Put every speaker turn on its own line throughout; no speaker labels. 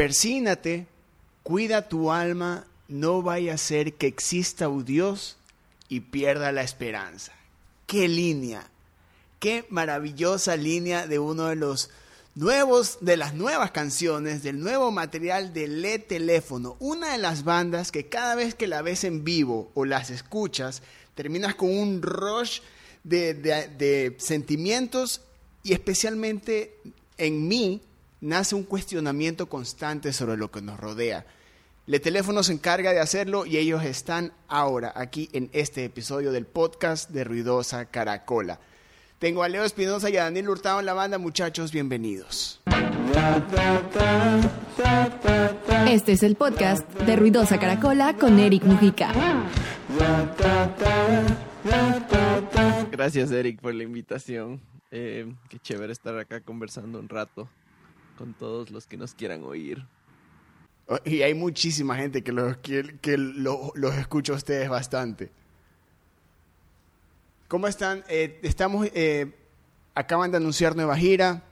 persínate, cuida tu alma, no vaya a ser que exista un Dios y pierda la esperanza. ¡Qué línea! ¡Qué maravillosa línea de uno de los nuevos, de las nuevas canciones, del nuevo material de Le Teléfono, una de las bandas que cada vez que la ves en vivo o las escuchas, terminas con un rush de, de sentimientos y especialmente en mí nace un cuestionamiento constante sobre lo que nos rodea. Le Teléfono se encarga de hacerlo y ellos están ahora aquí en este episodio del podcast de Ruidosa Caracola. Tengo a Leo Espinosa y a Daniel Hurtado en la banda, muchachos, bienvenidos.
Este es el podcast de Ruidosa Caracola con Eric Mujica.
Gracias Eric por la invitación. Eh, qué chévere estar acá conversando un rato con todos los que nos quieran oír.
Y hay muchísima gente que los, que, los escucha a ustedes bastante. ¿Cómo están? Eh, estamos, eh, acaban de anunciar nueva gira,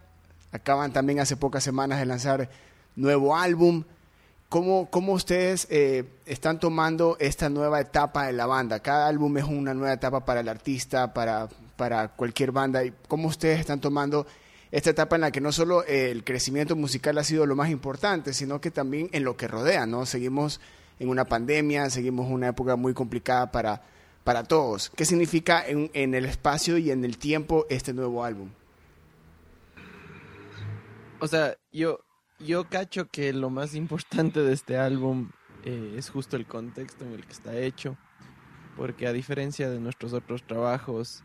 acaban también hace pocas semanas de lanzar nuevo álbum. ¿Cómo, cómo ustedes eh, están tomando esta nueva etapa de la banda? Cada álbum es una nueva etapa para el artista, para, para cualquier banda. ¿Cómo ustedes están tomando esta etapa en la que no solo el crecimiento musical ha sido lo más importante, sino que también en lo que rodea, ¿no? Seguimos en una pandemia, seguimos una época muy complicada para, para todos. ¿Qué significa en, en el espacio y en el tiempo este nuevo álbum?
O sea, yo, yo cacho que lo más importante de este álbum eh, es justo el contexto en el que está hecho, porque a diferencia de nuestros otros trabajos,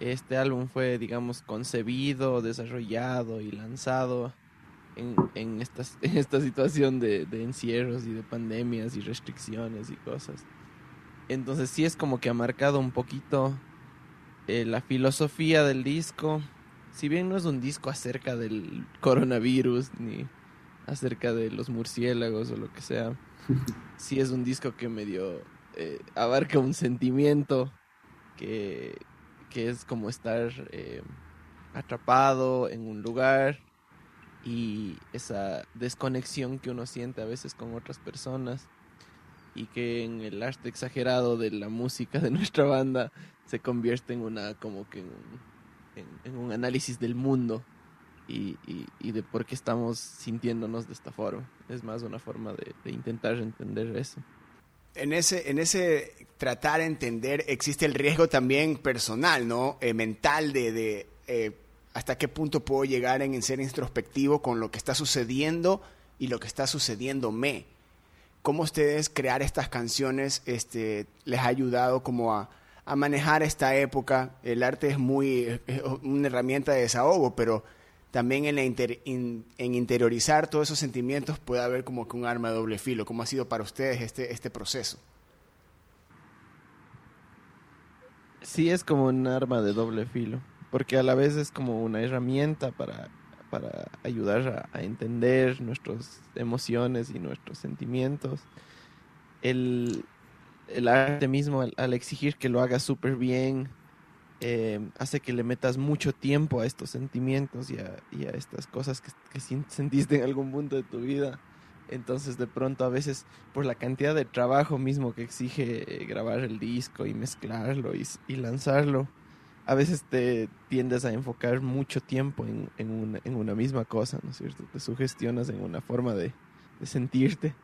este álbum fue, digamos, concebido, desarrollado y lanzado en, en, esta, en esta situación de, de, encierros y de pandemias y restricciones y cosas. Entonces sí es como que ha marcado un poquito eh, la filosofía del disco. Si bien no es un disco acerca del coronavirus ni acerca de los murciélagos o lo que sea, sí es un disco que medio eh, abarca un sentimiento que, que es como estar eh, atrapado en un lugar y esa desconexión que uno siente a veces con otras personas y que en el arte exagerado de la música de nuestra banda se convierte en una como que en un, análisis del mundo y, y, de por qué estamos sintiéndonos de esta forma. Es más una forma de intentar entender eso
en ese, en ese tratar de entender existe el riesgo también personal, ¿no? Eh, mental de, de eh, hasta qué punto puedo llegar en, ser introspectivo con lo que está sucediendo y lo que está sucediéndome. ¿Cómo ustedes crear estas canciones este, les ha ayudado como a, a manejar esta época? El arte es muy es una herramienta de desahogo, pero también en, interiorizar todos esos sentimientos puede haber como que un arma de doble filo. ¿Cómo ha sido para ustedes este, este proceso?
Sí, es como un arma de doble filo, porque a la vez es como una herramienta para, para ayudar a, a entender nuestras emociones y nuestros sentimientos. El, el arte mismo, al, al exigir que lo haga súper bien, eh, hace que le metas mucho tiempo a estos sentimientos y a, estas cosas que, que, sentiste en algún punto de tu vida. Entonces de pronto a veces por la cantidad de trabajo mismo que exige eh, grabar el disco y mezclarlo y, lanzarlo, a veces te tiendes a enfocar mucho tiempo en, en, una, en una misma cosa, ¿no es cierto? Te sugestionas en una forma de, de sentirte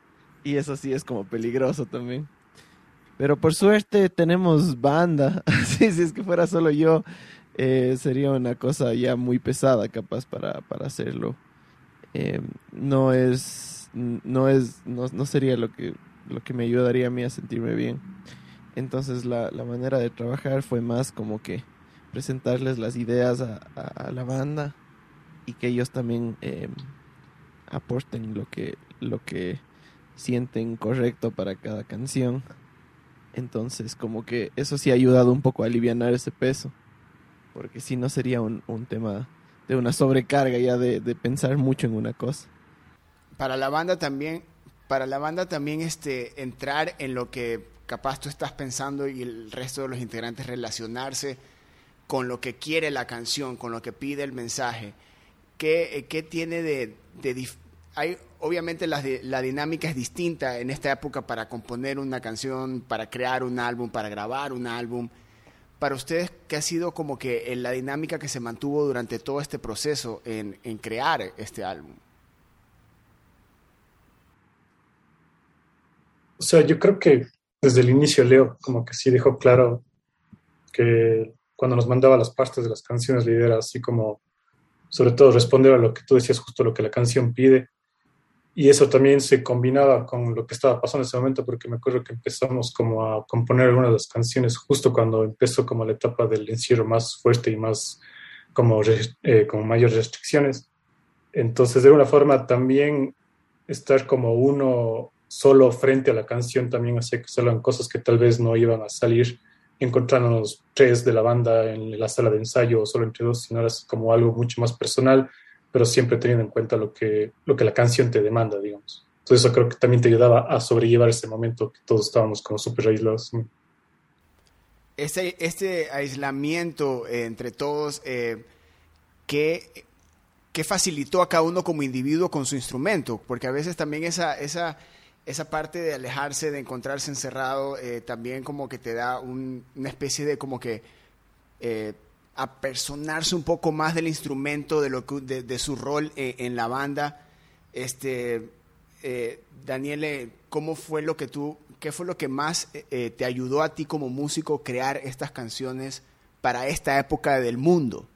y eso sí es como peligroso también. Pero por suerte tenemos banda. Así, si es que fuera solo yo, eh, sería una cosa ya muy pesada capaz para, para hacerlo. Eh, no es, no es, no, no, sería lo que, lo que me ayudaría a mí a sentirme bien. Entonces la, la manera de trabajar fue más como que presentarles las ideas a, a, la banda y que ellos también eh, aporten lo que, lo que sienten correcto para cada canción. Entonces, como que eso sí ha ayudado un poco a aliviar ese peso. Porque si no sería un, un, tema de una sobrecarga ya de, de, pensar mucho en una cosa.
Para la banda también, para la banda también este, entrar en lo que capaz tú estás pensando y el resto de los integrantes relacionarse con lo que quiere la canción, con lo que pide el mensaje. ¿Qué, qué tiene de, de hay, obviamente la, dinámica es distinta en esta época para componer una canción, para crear un álbum, para grabar un álbum. Para ustedes, ¿qué ha sido como que la dinámica que se mantuvo durante todo este proceso en, crear este álbum?
O sea, yo creo que desde el inicio Leo como que sí dejó claro que cuando nos mandaba las partes de las canciones, la así como, sobre todo, responder a lo que tú decías, justo lo que la canción pide. Y eso también se combinaba con lo que estaba pasando en ese momento, porque me acuerdo que empezamos como a componer algunas de las canciones justo cuando empezó como la etapa del encierro más fuerte y más como, eh, mayores restricciones. Entonces, de alguna forma, también estar como uno solo frente a la canción también hacía que salgan cosas que tal vez no iban a salir encontrándonos tres de la banda en la sala de ensayo o solo entre dos, sino era como algo mucho más personal, pero siempre teniendo en cuenta lo que, lo que la canción te demanda, digamos. Entonces eso creo que también te ayudaba a sobrellevar ese momento que todos estábamos como súper aislados.
Este, este aislamiento entre todos, eh, ¿qué, ¿qué facilitó a cada uno como individuo con su instrumento? Porque a veces también esa... esa esa parte de alejarse, de encontrarse encerrado, eh, también como que te da una especie de como que eh, apersonarse un poco más del instrumento, de, lo de, su rol eh, en la banda. Este, eh, Daniele, ¿cómo fue lo que tú, qué fue lo que más te ayudó a ti como músico crear estas canciones para esta época del mundo?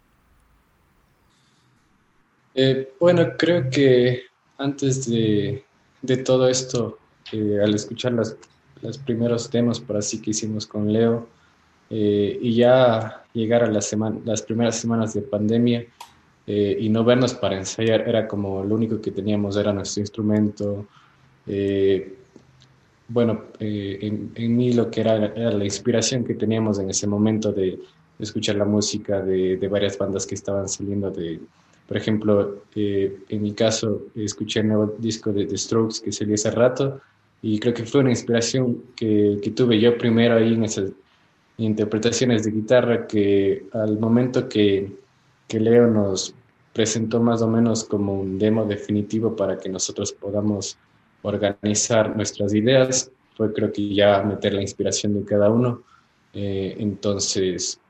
bueno, creo que antes de, de todo esto, eh, al escuchar las, los primeros temas, por así que hicimos con Leo, eh, y ya llegar a las, las primeras semanas de pandemia eh, y no vernos para ensayar, era como lo único que teníamos, era nuestro instrumento. bueno, en, en, mí lo que era, era, la inspiración que teníamos en ese momento de, escuchar la música de, de varias bandas que estaban saliendo de, por ejemplo, eh, en mi caso, escuché el nuevo disco de The Strokes que salió hace rato y creo que fue una inspiración que, que tuve yo primero ahí en esas interpretaciones de guitarra que al momento que, que Leo nos presentó más o menos como un demo definitivo para que nosotros podamos organizar nuestras ideas, fue creo que ya meter la inspiración de cada uno. Eh, entonces,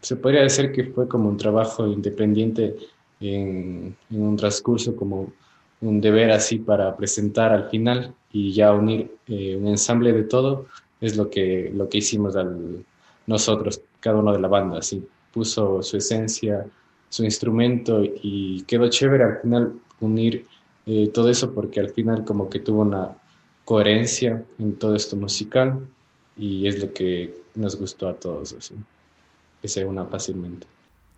se podría decir que fue como un trabajo independiente en, un transcurso como un deber así para presentar al final y ya unir eh, un ensamble de todo es lo que, lo que hicimos al, nosotros, cada uno de la banda, así puso su esencia, su instrumento y quedó chévere al final unir eh, todo eso porque al final como que tuvo una coherencia en todo esto musical y es lo que nos gustó a todos, así, que se una fácilmente.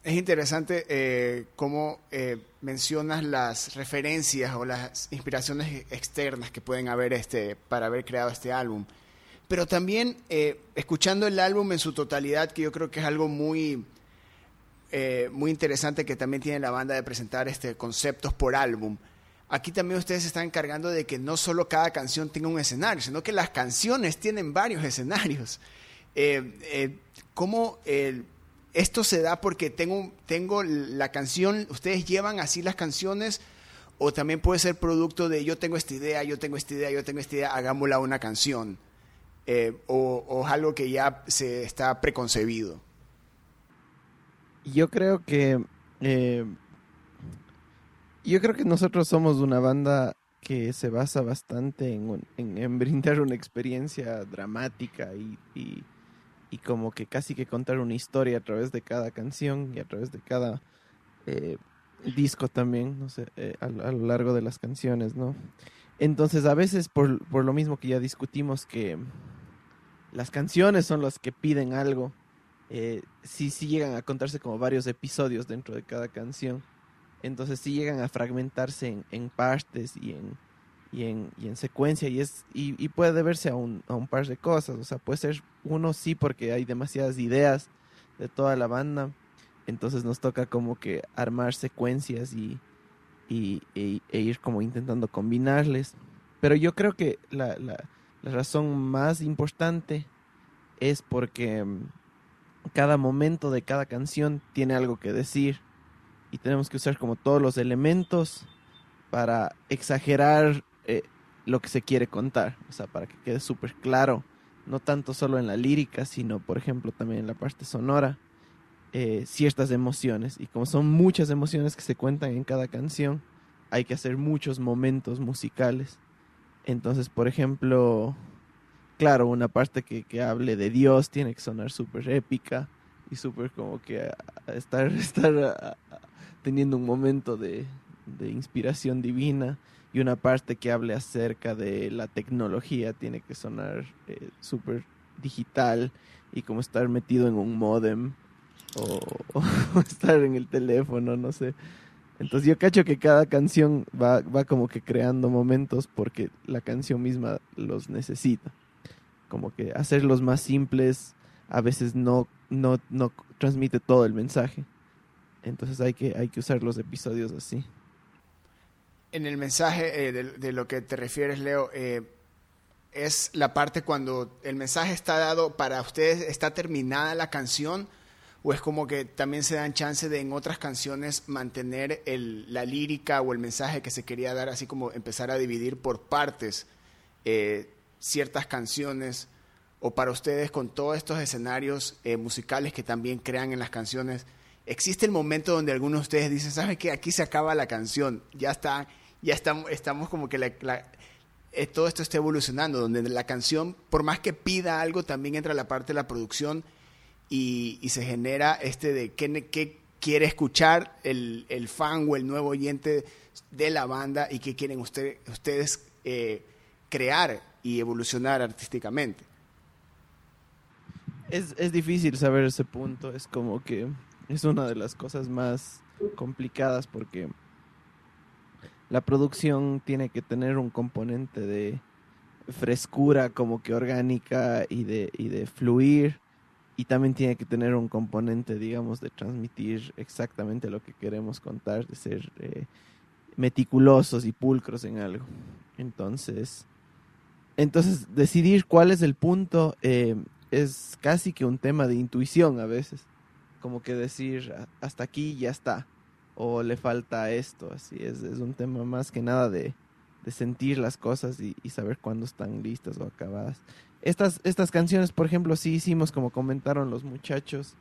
Es interesante eh, cómo eh, mencionas las referencias o las inspiraciones externas que pueden haber este, para haber creado este álbum. Pero también eh, escuchando el álbum en su totalidad, que yo creo que es algo muy, muy interesante que también tiene la banda de presentar este, conceptos por álbum. Aquí también ustedes se están encargando de que no solo cada canción tenga un escenario, sino que las canciones tienen varios escenarios. ¿Cómo el esto se da porque tengo, tengo la canción, ustedes llevan así las canciones o también puede ser producto de yo tengo esta idea, yo tengo esta idea, yo tengo esta idea, hagámosla una canción. Eh, o, es algo que ya se está preconcebido.
Yo creo que eh, yo creo que nosotros somos una banda que se basa bastante en, brindar una experiencia dramática y y como que casi que contar una historia a través de cada canción y a través de cada eh, disco también, no sé, eh, a, lo largo de las canciones, ¿no? Entonces a veces por, por, lo mismo que ya discutimos que las canciones son las que piden algo, eh, sí, sí llegan a contarse como varios episodios dentro de cada canción, entonces sí llegan a fragmentarse en, partes y en y en, y en secuencia y es y, puede deberse a un, a un par de cosas. O sea puede ser uno sí porque hay demasiadas ideas de toda la banda. Entonces nos toca como que armar secuencias y, y e, ir como intentando combinarles. Pero yo creo que la, la razón más importante es porque mm, cada momento de cada canción tiene algo que decir y tenemos que usar como todos los elementos para exagerar eh, lo que se quiere contar, o sea, para que quede súper claro, no tanto solo en la lírica, sino, por ejemplo, también en la parte sonora, eh, ciertas emociones. Y como son muchas emociones que se cuentan en cada canción, hay que hacer muchos momentos musicales. Entonces, por ejemplo, claro, una parte que, que hable de Dios tiene que sonar súper épica y súper como que estar, estar teniendo un momento de, de inspiración divina y una parte que hable acerca de la tecnología tiene que sonar eh, súper digital y como estar metido en un modem o, o, estar en el teléfono, no sé. Entonces yo cacho que cada canción va, va como que creando momentos porque la canción misma los necesita. Como que hacerlos más simples a veces no, no, no transmite todo el mensaje. Entonces hay que, hay que usar los episodios así
en el mensaje eh, de, lo que te refieres, Leo, eh, es la parte cuando el mensaje está dado para ustedes, está terminada la canción, o es como que también se dan chance de en otras canciones mantener el, la lírica o el mensaje que se quería dar, así como empezar a dividir por partes eh, ciertas canciones, o para ustedes con todos estos escenarios eh, musicales que también crean en las canciones, existe el momento donde algunos de ustedes dicen, ¿sabe qué? Aquí se acaba la canción, ya está, ya estamos, estamos como que la, eh, todo esto está evolucionando, donde la canción, por más que pida algo, también entra la parte de la producción y, se genera este de qué, qué quiere escuchar el, el, fan o el nuevo oyente de la banda y qué quieren usted, ustedes eh, crear y evolucionar artísticamente.
Es, es difícil saber ese punto, es como que es una de las cosas más complicadas porque la producción tiene que tener un componente de frescura como que orgánica y de, y de fluir y también tiene que tener un componente digamos de transmitir exactamente lo que queremos contar de ser eh, meticulosos y pulcros en algo. Entonces entonces decidir cuál es el punto eh, es casi que un tema de intuición a veces. Como que decir hasta aquí ya está. O le falta esto, así es, es un tema más que nada de, de sentir las cosas y, saber cuándo están listas o acabadas. Estas, estas canciones, por ejemplo, sí hicimos, como comentaron los muchachos,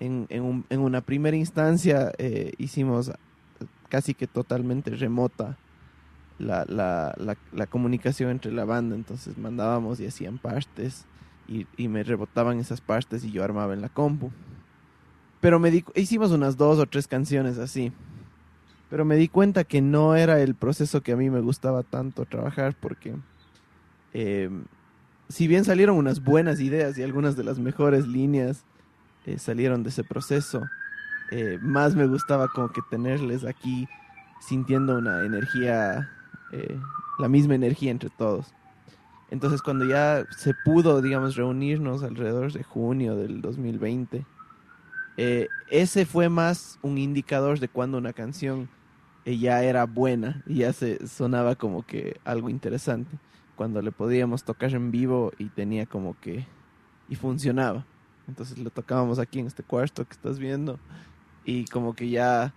en, en, un, en una primera instancia eh, hicimos casi que totalmente remota la, la, la, comunicación entre la banda, entonces mandábamos y hacían partes y, y me rebotaban esas partes y yo armaba en la compu. Pero me di, hicimos unas dos o tres canciones así. Pero me di cuenta que no era el proceso que a mí me gustaba tanto trabajar porque eh, si bien salieron unas buenas ideas y algunas de las mejores líneas eh, salieron de ese proceso, eh, más me gustaba como que tenerles aquí sintiendo una energía, eh, la misma energía entre todos. Entonces cuando ya se pudo, digamos, reunirnos alrededor de junio del 2020, eh, ese fue más un indicador de cuando una canción ya era buena y ya se sonaba como que algo interesante. Cuando le podíamos tocar en vivo y tenía como que... y funcionaba. Entonces lo tocábamos aquí en este cuarto que estás viendo y como que ya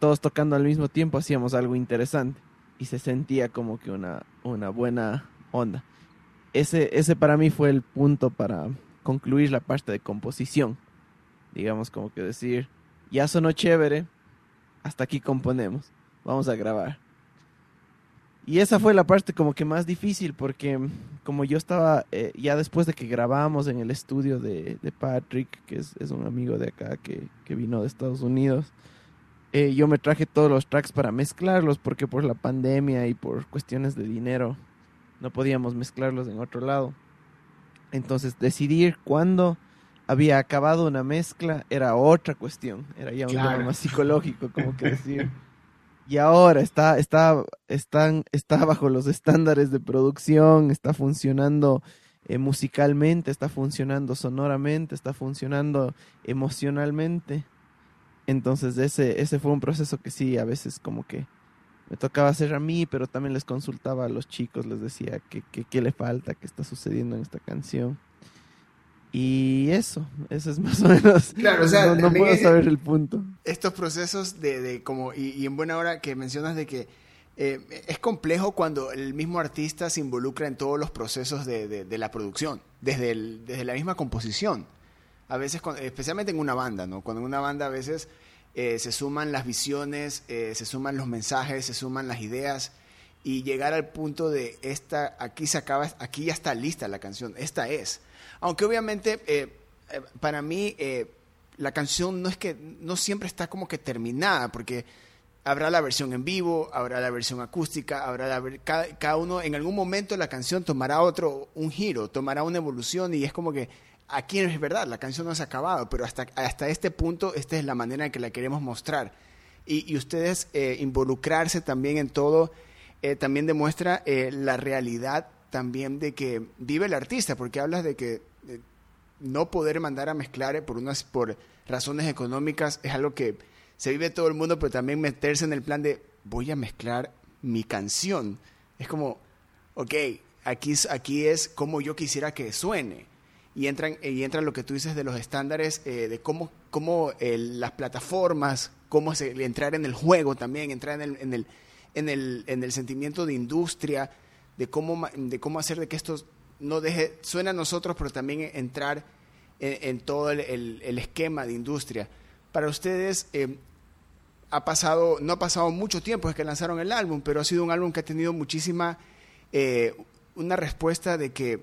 todos tocando al mismo tiempo hacíamos algo interesante y se sentía como que una, una buena onda. Ese, ese para mí fue el punto para concluir la parte de composición digamos como que decir, ya sonó chévere, hasta aquí componemos, vamos a grabar. Y esa fue la parte como que más difícil porque como yo estaba, eh, ya después de que grabamos en el estudio de, de Patrick, que es, es, un amigo de acá que, que vino de Estados Unidos, eh, yo me traje todos los tracks para mezclarlos porque por la pandemia y por cuestiones de dinero no podíamos mezclarlos en otro lado. Entonces decidir cuándo había acabado una mezcla, era otra cuestión, era ya un claro. tema más psicológico, como que decir. Y ahora está, está, están, está bajo los estándares de producción, está funcionando eh, musicalmente, está funcionando sonoramente, está funcionando emocionalmente. Entonces ese, ese fue un proceso que sí, a veces como que me tocaba hacer a mí, pero también les consultaba a los chicos, les decía qué que, que le falta, qué está sucediendo en esta canción. Y eso, eso es más o menos.
Claro, o sea,
no, no puedo saber el punto.
Estos procesos de, de como, y, y, en buena hora que mencionas de que eh, es complejo cuando el mismo artista se involucra en todos los procesos de, de, la producción, desde, el, desde la misma composición. A veces, especialmente en una banda, ¿no? Cuando en una banda a veces eh, se suman las visiones, eh, se suman los mensajes, se suman las ideas y llegar al punto de esta, aquí se acaba, aquí ya está lista la canción, esta es. Aunque obviamente para mí la canción no es que no siempre está como que terminada, porque habrá la versión en vivo, habrá la versión acústica, habrá la, cada, cada, uno, en algún momento la canción tomará otro, un giro, tomará una evolución y es como que aquí es verdad, la canción no se ha acabado, pero hasta, hasta este punto esta es la manera en que la queremos mostrar. Y, ustedes eh, involucrarse también en todo, eh, también demuestra eh, la realidad también de que vive el artista, porque hablas de que no poder mandar a mezclar por unas por razones económicas es algo que se vive todo el mundo, pero también meterse en el plan de voy a mezclar mi canción. Es como, ok, aquí, aquí es como yo quisiera que suene. Y entran, y entra lo que tú dices de los estándares, eh, de cómo, cómo las plataformas, cómo se, entrar en el juego también, entrar en el, en el, en el, en el sentimiento de industria, de cómo, de cómo hacer de que esto no deje, suena a nosotros, pero también entrar en, todo el, esquema de industria. Para ustedes, eh, ha pasado, no ha pasado mucho tiempo desde que lanzaron el álbum, pero ha sido un álbum que ha tenido muchísima, eh, una respuesta de que,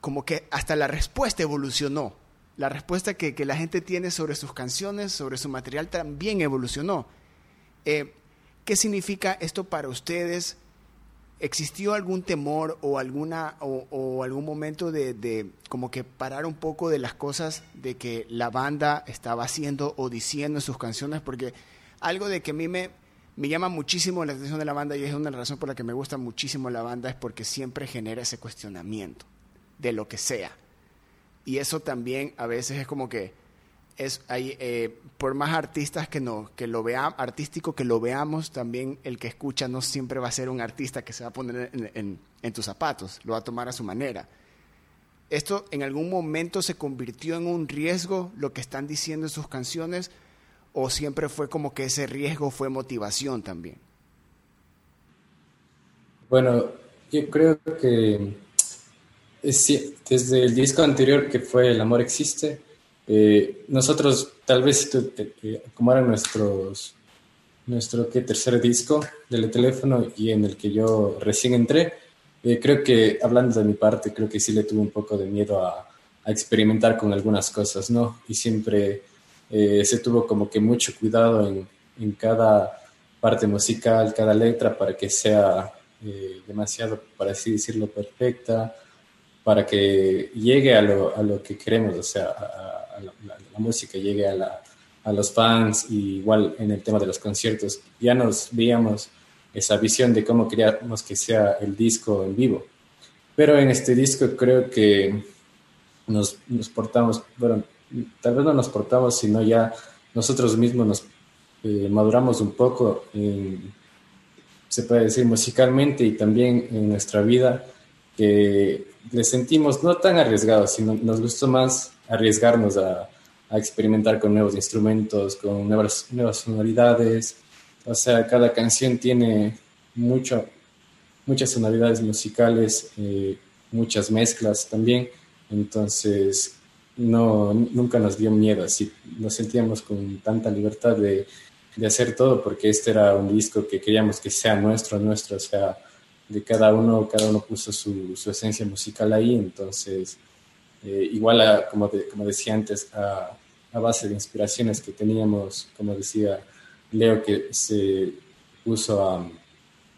como que hasta la respuesta evolucionó. La respuesta que, la gente tiene sobre sus canciones, sobre su material, también evolucionó. Eh, ¿Qué significa esto para ustedes? ¿Existió algún temor o, alguna, o, algún momento de, como que parar un poco de las cosas de que la banda estaba haciendo o diciendo en sus canciones? Porque algo de que a mí me, me llama muchísimo la atención de la banda y es una razón por la que me gusta muchísimo la banda es porque siempre genera ese cuestionamiento de lo que sea. Y eso también a veces es como que es hay, eh, por más artistas que no que lo vea artístico que lo veamos también el que escucha no siempre va a ser un artista que se va a poner en, en, tus zapatos lo va a tomar a su manera. Esto en algún momento se convirtió en un riesgo lo que están diciendo en sus canciones o siempre fue como que ese riesgo fue motivación también.
Bueno yo creo que desde el disco anterior que fue El amor existe eh, nosotros, tal vez, como era nuestros, nuestro ¿qué? tercer disco del teléfono y en el que yo recién entré, eh, creo que, hablando de mi parte, creo que sí le tuve un poco de miedo a, a experimentar con algunas cosas, ¿no? Y siempre eh, se tuvo como que mucho cuidado en, en, cada parte musical, cada letra, para que sea demasiado, para así decirlo, perfecta, para que llegue a lo, a lo que queremos, o sea, a, la, música llegue a, la, a, los fans y igual en el tema de los conciertos, ya nos veíamos esa visión de cómo queríamos que sea el disco en vivo. Pero en este disco creo que nos, nos portamos, bueno, tal vez no nos portamos, sino ya nosotros mismos nos eh, maduramos un poco, se puede decir musicalmente y también en nuestra vida, que le sentimos no tan arriesgados, sino nos gustó más arriesgarnos a, experimentar con nuevos instrumentos, con nuevas, sonoridades. O sea, cada canción tiene mucho, muchas sonoridades musicales, eh, muchas mezclas también. Entonces, no, nunca nos dio miedo, así nos sentíamos con tanta libertad de, de, hacer todo, porque este era un disco que queríamos que sea nuestro, nuestro, o sea, de cada uno, cada uno puso su, su esencia musical ahí, entonces eh, igual, como, como decía antes, a, a, base de inspiraciones que teníamos, como decía Leo, que se puso a,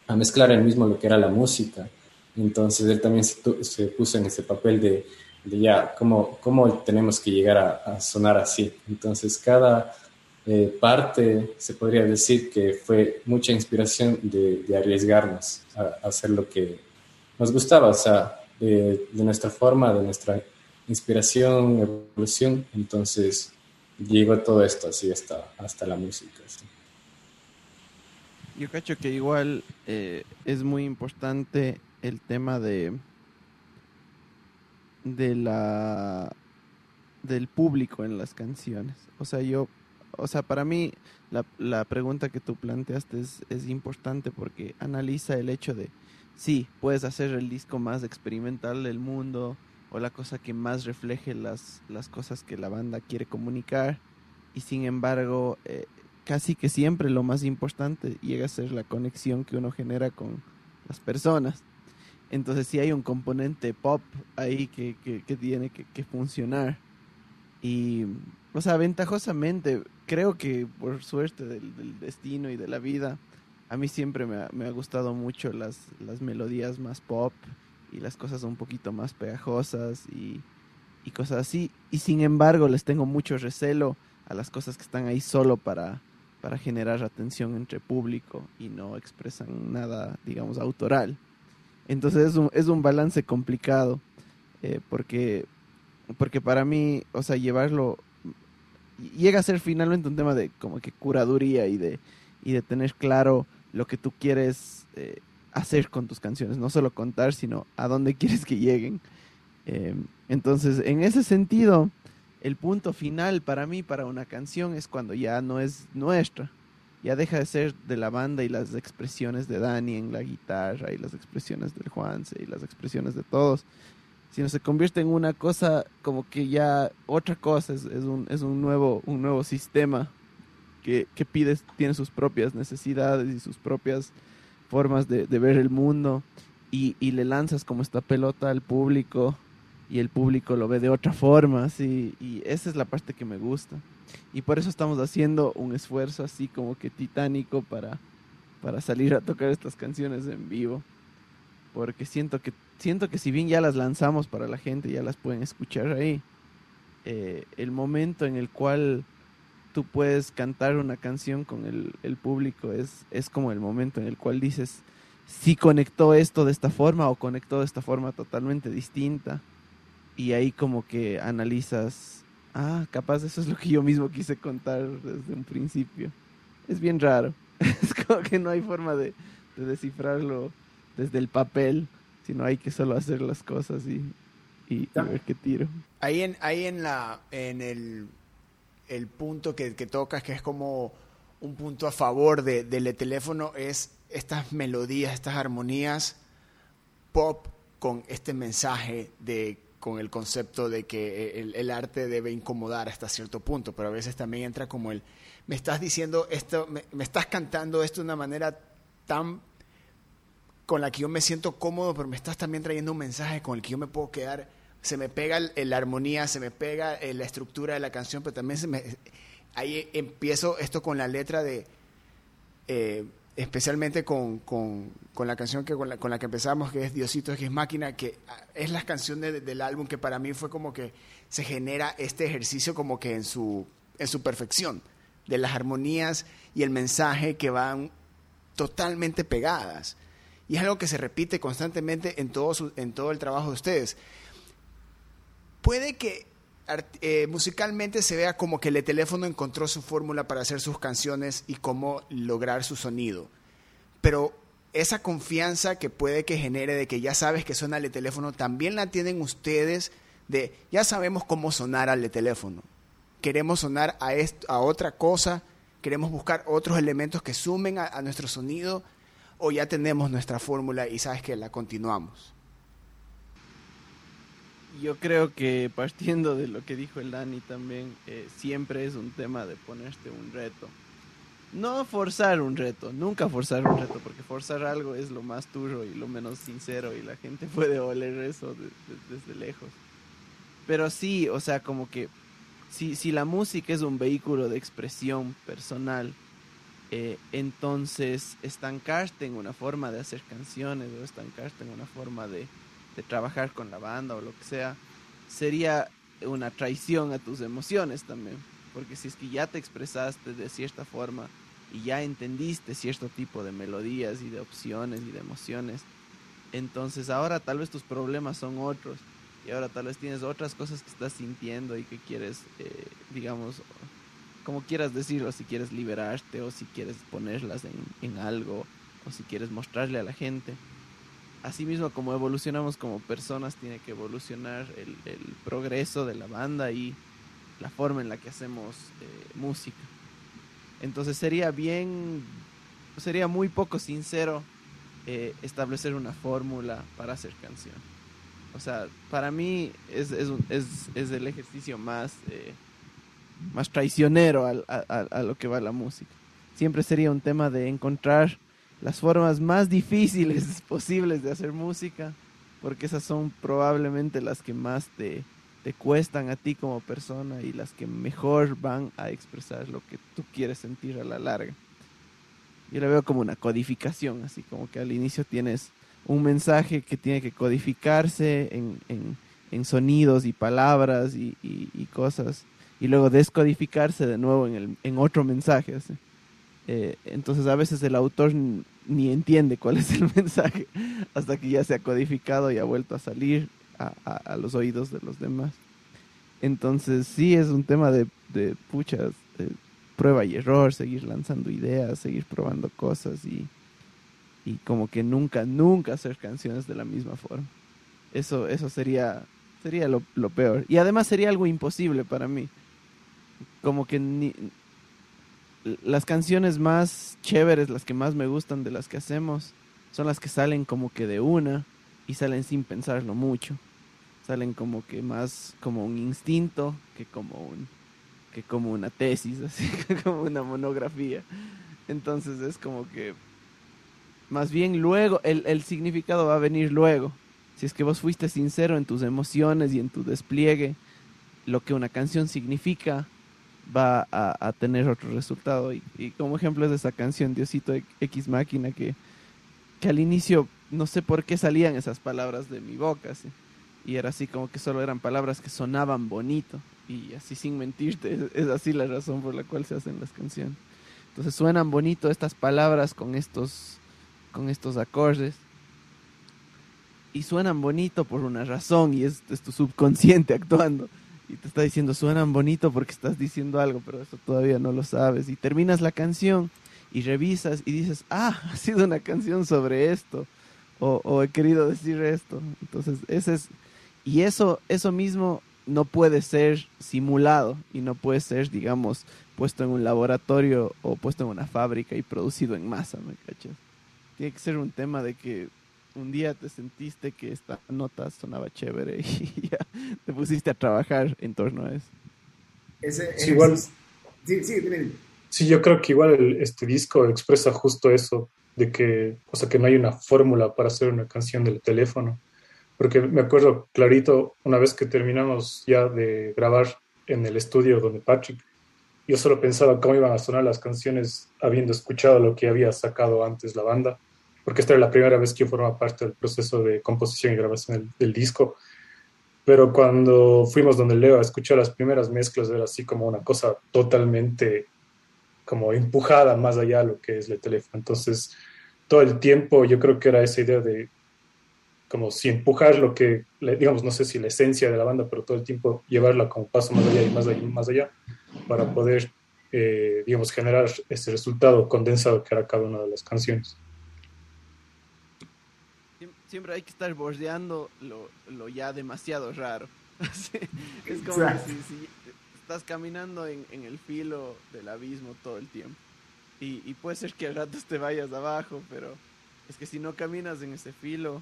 a, mezclar el mismo lo que era la música. Entonces él también se, se puso en ese papel de, de ya, ¿cómo, ¿cómo, tenemos que llegar a, sonar así? Entonces cada eh, parte se podría decir que fue mucha inspiración de, de arriesgarnos a, hacer lo que nos gustaba, o sea, de, de nuestra forma, de nuestra inspiración, evolución, entonces llegó todo esto así hasta, hasta la música.
Yo cacho que igual eh, es muy importante el tema de de la del público en las canciones. O sea, yo o sea, para mí la, la pregunta que tú planteaste es, es importante porque analiza el hecho de, sí, puedes hacer el disco más experimental del mundo o la cosa que más refleje las, las cosas que la banda quiere comunicar y sin embargo eh, casi que siempre lo más importante llega a ser la conexión que uno genera con las personas. Entonces sí hay un componente pop ahí que, que, tiene que, que, funcionar. Y, o sea, ventajosamente, creo que por suerte del, del destino y de la vida, a mí siempre me ha, me ha gustado mucho las, las, melodías más pop y las cosas un poquito más pegajosas y, y cosas así. Y sin embargo, les tengo mucho recelo a las cosas que están ahí solo para, para generar atención entre público y no expresan nada, digamos, autoral. Entonces es un, es un balance complicado, eh, porque, porque para mí, o sea, llevarlo llega a ser finalmente un tema de como que curaduría y de, y de tener claro lo que tú quieres eh, hacer con tus canciones, no solo contar, sino a dónde quieres que lleguen. Eh, entonces, en ese sentido, el punto final para mí, para una canción, es cuando ya no es nuestra ya deja de ser de la banda y las expresiones de Dani en la guitarra y las expresiones del Juanse y las expresiones de todos, sino se convierte en una cosa como que ya otra cosa, es, un, es un, nuevo, un nuevo sistema que, que pide, tiene sus propias necesidades y sus propias formas de, ver el mundo y, le lanzas como esta pelota al público y el público lo ve de otra forma, ¿sí? y esa es la parte que me gusta y por eso estamos haciendo un esfuerzo así como que titánico para, para salir a tocar estas canciones en vivo. Porque siento que, siento que si bien ya las lanzamos para la gente, ya las pueden escuchar ahí, eh, el momento en el cual tú puedes cantar una canción con el, el público es, es como el momento en el cual dices, si conectó esto de esta forma o conectó de esta forma totalmente distinta. Y ahí como que analizas Ah, capaz eso es lo que yo mismo quise contar desde un principio. Es bien raro. Es como que no hay forma de, de descifrarlo desde el papel, sino hay que solo hacer las cosas y, y, y ver qué tiro.
Ahí en, ahí en, la, en el, el punto que, que tocas, que es como un punto a favor de, del teléfono, es estas melodías, estas armonías pop con este mensaje de con el concepto de que el, el, arte debe incomodar hasta cierto punto, pero a veces también entra como el, me estás diciendo esto, me, me, estás cantando esto de una manera tan con la que yo me siento cómodo, pero me estás también trayendo un mensaje con el que yo me puedo quedar, se me pega la armonía, se me pega el, la estructura de la canción, pero también se me, ahí empiezo esto con la letra de... Eh, especialmente con, con, con, la canción que con la, con la que empezamos, que es Diosito es máquina, que es la canción de, del álbum que para mí fue como que se genera este ejercicio como que en su, en su perfección, de las armonías y el mensaje que van totalmente pegadas. Y es algo que se repite constantemente en todo, su, en todo el trabajo de ustedes. Puede que eh, musicalmente se vea como que el teléfono encontró su fórmula para hacer sus canciones y cómo lograr su sonido. Pero esa confianza que puede que genere de que ya sabes que suena el teléfono, también la tienen ustedes de ya sabemos cómo sonar al teléfono. Queremos sonar a, a otra cosa, queremos buscar otros elementos que sumen a nuestro sonido o ya tenemos nuestra fórmula y sabes que la continuamos
yo creo que partiendo de lo que dijo el Dani también, eh, siempre es un tema de ponerte un reto. No forzar un reto, nunca forzar un reto, porque forzar algo es lo más duro y lo menos sincero y la gente puede oler eso de, desde lejos. Pero sí, o sea, como que si, si la música es un vehículo de expresión personal, eh, entonces estancarte en una forma de hacer canciones o estancarte en una forma de, de trabajar con la banda o lo que sea, sería una traición a tus emociones también. Porque si es que ya te expresaste de cierta forma y ya entendiste cierto tipo de melodías y de opciones y de emociones, entonces ahora tal vez tus problemas son otros y ahora tal vez tienes otras cosas que estás sintiendo y que quieres, eh, digamos, como quieras decirlo, si quieres liberarte o si quieres ponerlas en, en algo o si quieres mostrarle a la gente asimismo como evolucionamos como personas, tiene que evolucionar el, progreso de la banda y la forma en la que hacemos eh, música. Entonces sería bien, sería muy poco sincero eh, establecer una fórmula para hacer canción. O sea, para mí es, es, es, es el ejercicio más, eh, más traicionero a, lo que va la música. Siempre sería un tema de encontrar las formas más difíciles posibles de hacer música, porque esas son probablemente las que más te, te cuestan a ti como persona y las que mejor van a expresar lo que tú quieres sentir a la larga. Yo lo veo como una codificación, así como que al inicio tienes un mensaje que tiene que codificarse en, en, en sonidos y palabras y, cosas, y luego descodificarse de nuevo en, el, en otro mensaje. Eh, entonces a veces el autor ni entiende cuál es el mensaje hasta que ya se ha codificado y ha vuelto a salir a, los oídos de los demás. Entonces sí es un tema de, de puchas, de prueba y error, seguir lanzando ideas, seguir probando cosas y, y como que nunca, nunca hacer canciones de la misma forma. Eso, eso sería, sería lo, lo peor. Y además sería algo imposible para mí. Como que ni, las canciones más chéveres, las que más me gustan de las que hacemos, son las que salen como que de una y salen sin pensarlo mucho. Salen como que más como un instinto que como un que como una tesis, así como una monografía. Entonces es como que más bien luego, el, el significado va a venir luego. Si es que vos fuiste sincero en tus emociones y en tu despliegue, lo que una canción significa va a, tener otro resultado. Y, como ejemplo es esa canción Diosito X Máquina que, que al inicio no sé por qué salían esas palabras de mi boca. Y era así como que solo eran palabras que sonaban bonito. Y así sin mentirte, es, es así la razón por la cual se hacen las canciones. Entonces suenan bonito estas palabras con estos con estos acordes y suenan bonito por una razón y es, es, tu subconsciente actuando y te está diciendo suenan bonito porque estás diciendo algo pero eso todavía no lo sabes y terminas la canción y revisas y dices ah ha sido una canción sobre esto o, he querido decir esto entonces ese es y eso eso mismo no puede ser simulado y no puede ser digamos puesto en un laboratorio o puesto en una fábrica y producido en masa me cachas tiene que ser un tema de que un día te sentiste que esta nota sonaba chévere y ya te pusiste a trabajar en torno a eso.
Ese, sí, igual, sí, sí, sí, yo creo que igual el, este disco expresa justo eso, de que, o sea, que no hay una fórmula para hacer una canción del teléfono. Porque me acuerdo clarito, una vez que terminamos ya de grabar en el estudio donde Patrick, yo solo pensaba cómo iban a sonar las canciones habiendo escuchado lo que había sacado antes la banda porque esta era la primera vez que yo formaba parte del proceso de composición y grabación del, del, disco. Pero cuando fuimos donde Leo a escuchar las primeras mezclas, era así como una cosa totalmente como empujada más allá de lo que es el teléfono. Entonces, todo el tiempo yo creo que era esa idea de como si empujar lo que, digamos, no sé si la esencia de la banda, pero todo el tiempo llevarla como paso más allá y más allá y más allá para poder, eh, digamos, generar ese resultado condensado que era cada una de las canciones
siempre hay que estar bordeando lo, lo ya demasiado raro. es como si, si, estás caminando en, en, el filo del abismo todo el tiempo. Y, y, puede ser que al rato te vayas abajo, pero es que si no caminas en ese filo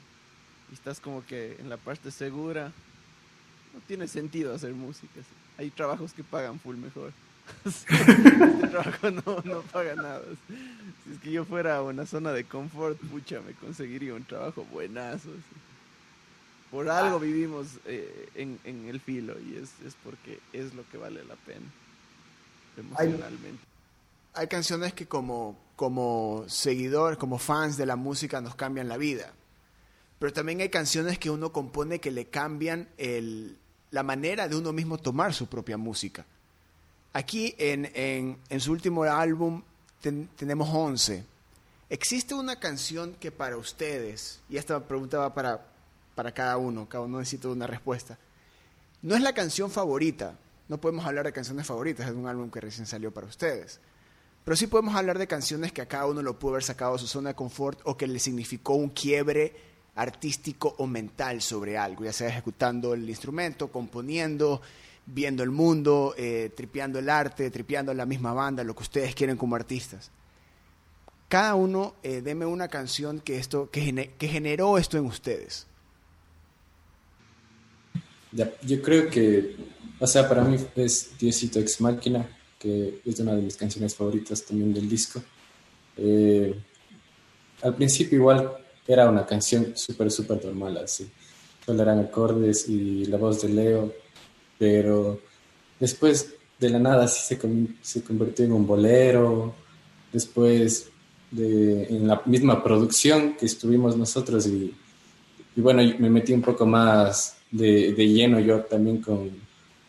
y estás como que en la parte segura, no tiene sentido hacer música. ¿sí? Hay trabajos que pagan full mejor. este trabajo no, no paga nada. Si es que yo fuera a una zona de confort, pucha, me conseguiría un trabajo buenazo. Por algo vivimos eh, en, en, el filo y es, es, porque es lo que vale la pena emocionalmente.
Hay, hay canciones que como, como seguidor, como fans de la música nos cambian la vida. Pero también hay canciones que uno compone que le cambian el, la manera de uno mismo tomar su propia música. Aquí en, en, su último álbum ten, tenemos 11. ¿Existe una canción que para ustedes, y esta pregunta va para, para cada uno, cada uno necesita una respuesta, no es la canción favorita, no podemos hablar de canciones favoritas, es un álbum que recién salió para ustedes, pero sí podemos hablar de canciones que a cada uno lo pudo haber sacado de su zona de confort o que le significó un quiebre artístico o mental sobre algo, ya sea ejecutando el instrumento, componiendo, viendo el mundo, eh, tripeando el arte, tripeando la misma banda, lo que ustedes quieren como artistas. Cada uno eh, deme una canción que, esto, que, que generó esto en ustedes.
yo creo que, o sea, para mí es Diosito Ex Máquina, que es una de mis canciones favoritas también del disco. Eh, al principio igual era una canción súper, súper normal, así. Solo eran acordes y la voz de Leo, pero después de la nada así se, se convirtió en un bolero, después de, en la misma producción que estuvimos nosotros y, y bueno, me metí un poco más de, de, lleno yo también con,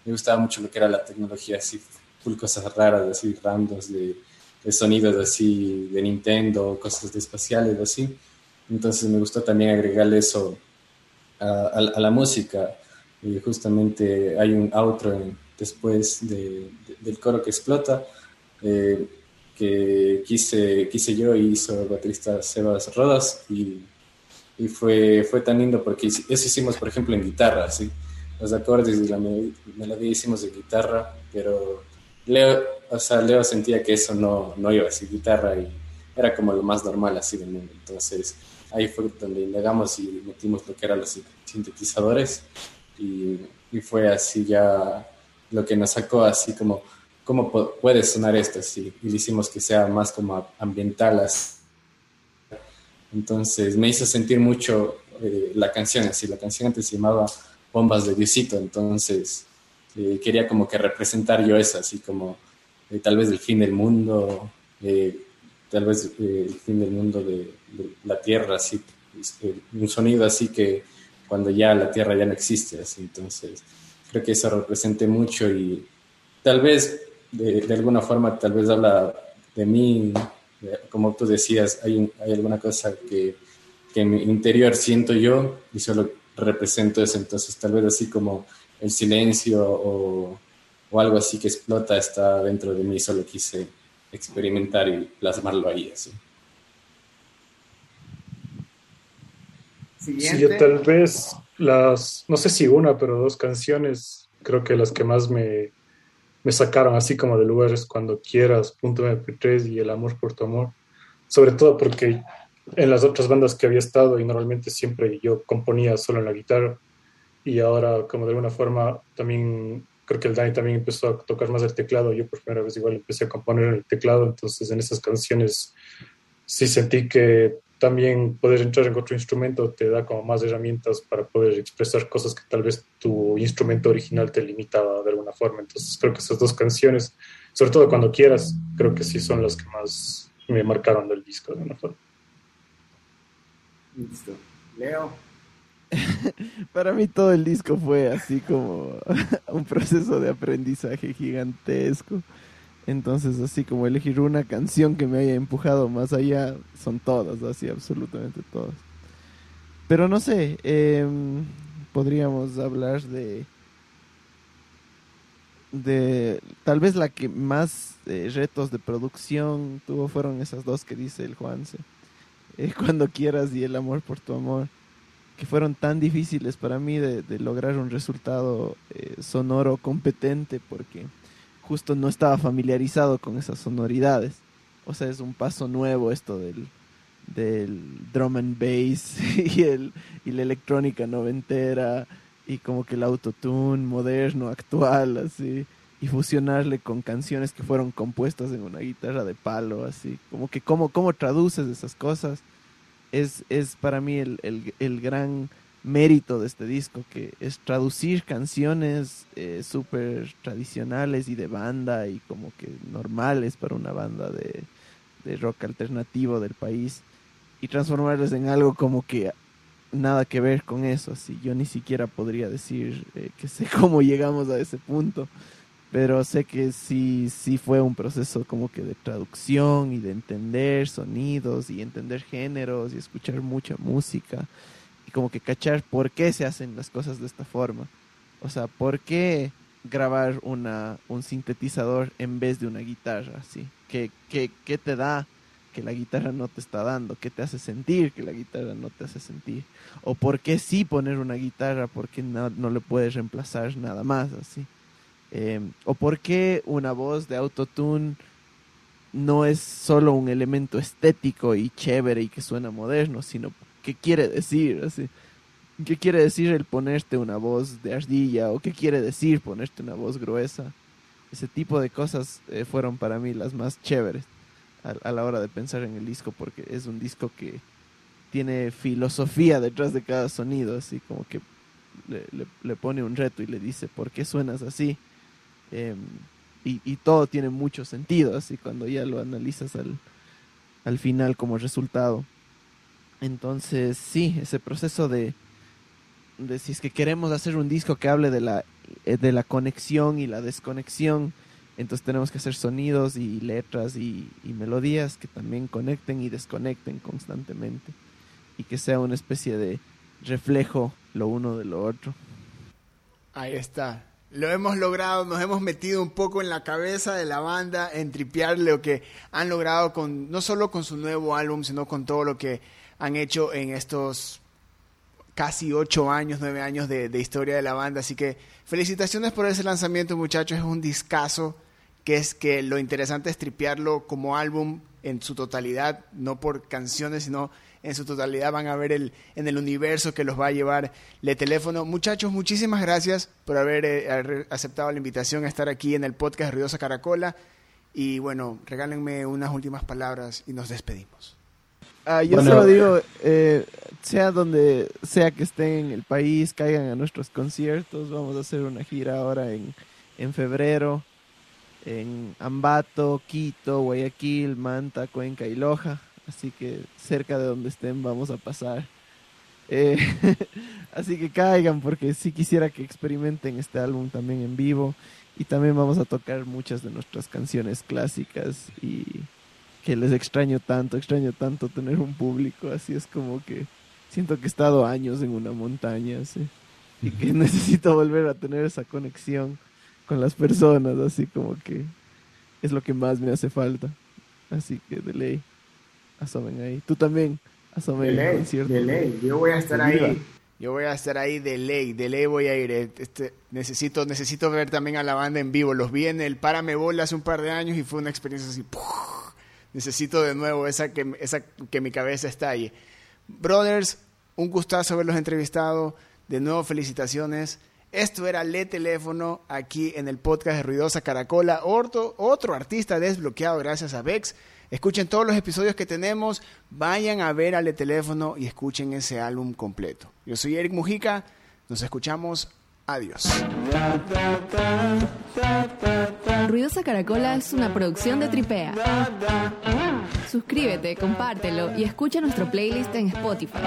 me gustaba mucho lo que era la tecnología, así, full cosas raras, así, randos de de sonidos así de Nintendo, cosas de espaciales, así. Entonces me gustó también agregarle eso a, la música. Y justamente hay un outro después del coro que explota, eh, que quise, quise yo y hizo el baterista Sebas Rodas. Y, y, fue, fue tan lindo porque eso hicimos, por ejemplo, en guitarra, ¿sí? Los acordes y la melodía hicimos de guitarra, pero Leo, o sea, Leo sentía que eso no, no iba a ser guitarra y era como lo más normal así del mundo. Entonces ahí fue donde indagamos y metimos lo que eran los sintetizadores y, fue así ya lo que nos sacó así como cómo puede sonar esto así y le hicimos que sea más como ambiental entonces me hizo sentir mucho eh, la canción así la canción antes se llamaba Bombas de Diosito entonces eh, quería como que representar yo eso, así como eh, tal vez el fin del mundo, tal vez el fin del mundo de, la Tierra, así, un sonido así que cuando ya la Tierra ya no existe, así, entonces creo que eso represente mucho y tal vez de, alguna forma, tal vez habla de mí, como tú decías, hay, hay alguna cosa que, que en mi interior siento yo y solo represento eso, entonces tal vez así como el silencio o, algo así que explota está dentro de mí, solo quise experimentar y plasmarlo ahí. Así.
Sí, yo tal vez las, no sé si una, pero dos canciones, creo que las que más me, me sacaron así como de lugares cuando quieras, punto MP3 y el amor por tu amor. Sobre todo porque en las otras bandas que había estado y normalmente siempre yo componía solo en la guitarra, y ahora como de alguna forma también creo que el Dani también empezó a tocar más el teclado, yo por primera vez igual empecé a componer el teclado, entonces en esas canciones sí sentí que también poder entrar en otro instrumento te da como más herramientas para poder expresar cosas que tal vez tu instrumento original te limitaba de alguna forma. Entonces creo que esas dos canciones, sobre todo cuando quieras, creo que sí son las que más me marcaron del disco de alguna forma.
Listo. Leo.
Para mí todo el disco fue así como un proceso de aprendizaje gigantesco. Entonces, así como elegir una canción que me haya empujado más allá, son todas, así absolutamente todas. Pero no sé, em, podríamos hablar de de tal vez la que más eh, retos de producción tuvo fueron esas dos que dice el Juanse. Eh, cuando quieras y el amor por tu amor que fueron tan difíciles para mí de, lograr un resultado eh, sonoro competente porque justo no estaba familiarizado con esas sonoridades. O sea, es un paso nuevo esto del, del drum and bass y, el, y la electrónica noventera y como que el autotune moderno, actual, así, y fusionarle con canciones que fueron compuestas en una guitarra de palo, así, como que cómo, cómo traduces esas cosas es, es para mí el, el, el, gran mérito de este disco, que es traducir canciones eh, súper tradicionales y de banda y como que normales para una banda de, de rock alternativo del país y transformarlas en algo como que nada que ver con eso, así. Yo ni siquiera podría decir eh, que sé cómo llegamos a ese punto pero sé que sí, sí fue un proceso como que de traducción y de entender sonidos y entender géneros y escuchar mucha música como que cachar por qué se hacen las cosas de esta forma. O sea, por qué grabar una, un sintetizador en vez de una guitarra, así. ¿Qué, qué, qué te da que la guitarra no te está dando? ¿Qué te hace sentir que la guitarra no te hace sentir? ¿O por qué sí poner una guitarra porque no, no le puedes reemplazar nada más, así? Eh, o por qué una voz de autotune no es solo un elemento estético y chévere y que suena moderno, sino qué quiere decir, así. ¿Qué quiere decir el ponerte una voz de ardilla o qué quiere decir ponerte una voz gruesa? Ese tipo de cosas eh, fueron para mí las más chéveres a, la hora de pensar en el disco porque es un disco que tiene filosofía detrás de cada sonido, así como que le, pone un reto y le dice, ¿por qué suenas así? Em, y, todo tiene mucho sentido, así cuando ya lo analizas al, al final como resultado. Entonces, sí, ese proceso de, de si es que queremos hacer un disco que hable de la, eh, de la conexión y la desconexión, entonces tenemos que hacer sonidos y letras y, y, melodías que también conecten y desconecten constantemente y que sea una especie de reflejo lo uno de lo otro.
Ahí está lo hemos logrado, nos hemos metido un poco en la cabeza de la banda, en tripear lo que han logrado con, no solo con su nuevo álbum, sino con todo lo que han hecho en estos casi ocho años, nueve años de, historia de la banda. Así que felicitaciones por ese lanzamiento, muchachos. Es un discazo, que es que lo interesante es tripearlo como álbum en su totalidad, no por canciones, sino en su totalidad van a ver el, en el universo que los va a llevar el teléfono. Muchachos, muchísimas gracias por haber, eh, aceptado la invitación a estar aquí en el podcast Ruidosa Caracola. Y bueno, regálenme unas últimas palabras y nos despedimos.
Ah, yo solo digo, eh, sea donde sea que estén en el país, caigan a nuestros conciertos. Vamos a hacer una gira ahora en, en febrero en Ambato, Quito, Guayaquil, Manta, Cuenca y Loja así que cerca de donde estén vamos a pasar. Eh, así que caigan porque sí quisiera que experimenten este álbum también en vivo y también vamos a tocar muchas de nuestras canciones clásicas y que les extraño tanto, extraño tanto tener un público, así es como que siento que he estado años en una montaña y que necesito volver a tener esa conexión con las personas, así como que es lo que más me hace falta. Así que de ley asomen ahí. Tú también, asomen
de ley, De ley, yo voy a estar ahí. Yo voy a estar ahí de ley, de ley voy a ir. Este, necesito, necesito ver también a la banda en vivo. Los vi en el Párame Bola hace un par de años y fue una experiencia así. Necesito de nuevo esa que, esa que mi cabeza ahí. Brothers, un gustazo haberlos entrevistado. De nuevo, felicitaciones. Esto era Le Teléfono aquí en el podcast de Ruidosa Caracola. Otro, otro artista desbloqueado gracias a Vex. Escuchen todos los episodios que tenemos, vayan a ver al teléfono y escuchen ese álbum completo. Yo soy Eric Mujica, nos escuchamos, adiós.
Ruidosa Caracola es una producción de Tripea. Suscríbete, compártelo y escucha nuestro playlist en Spotify.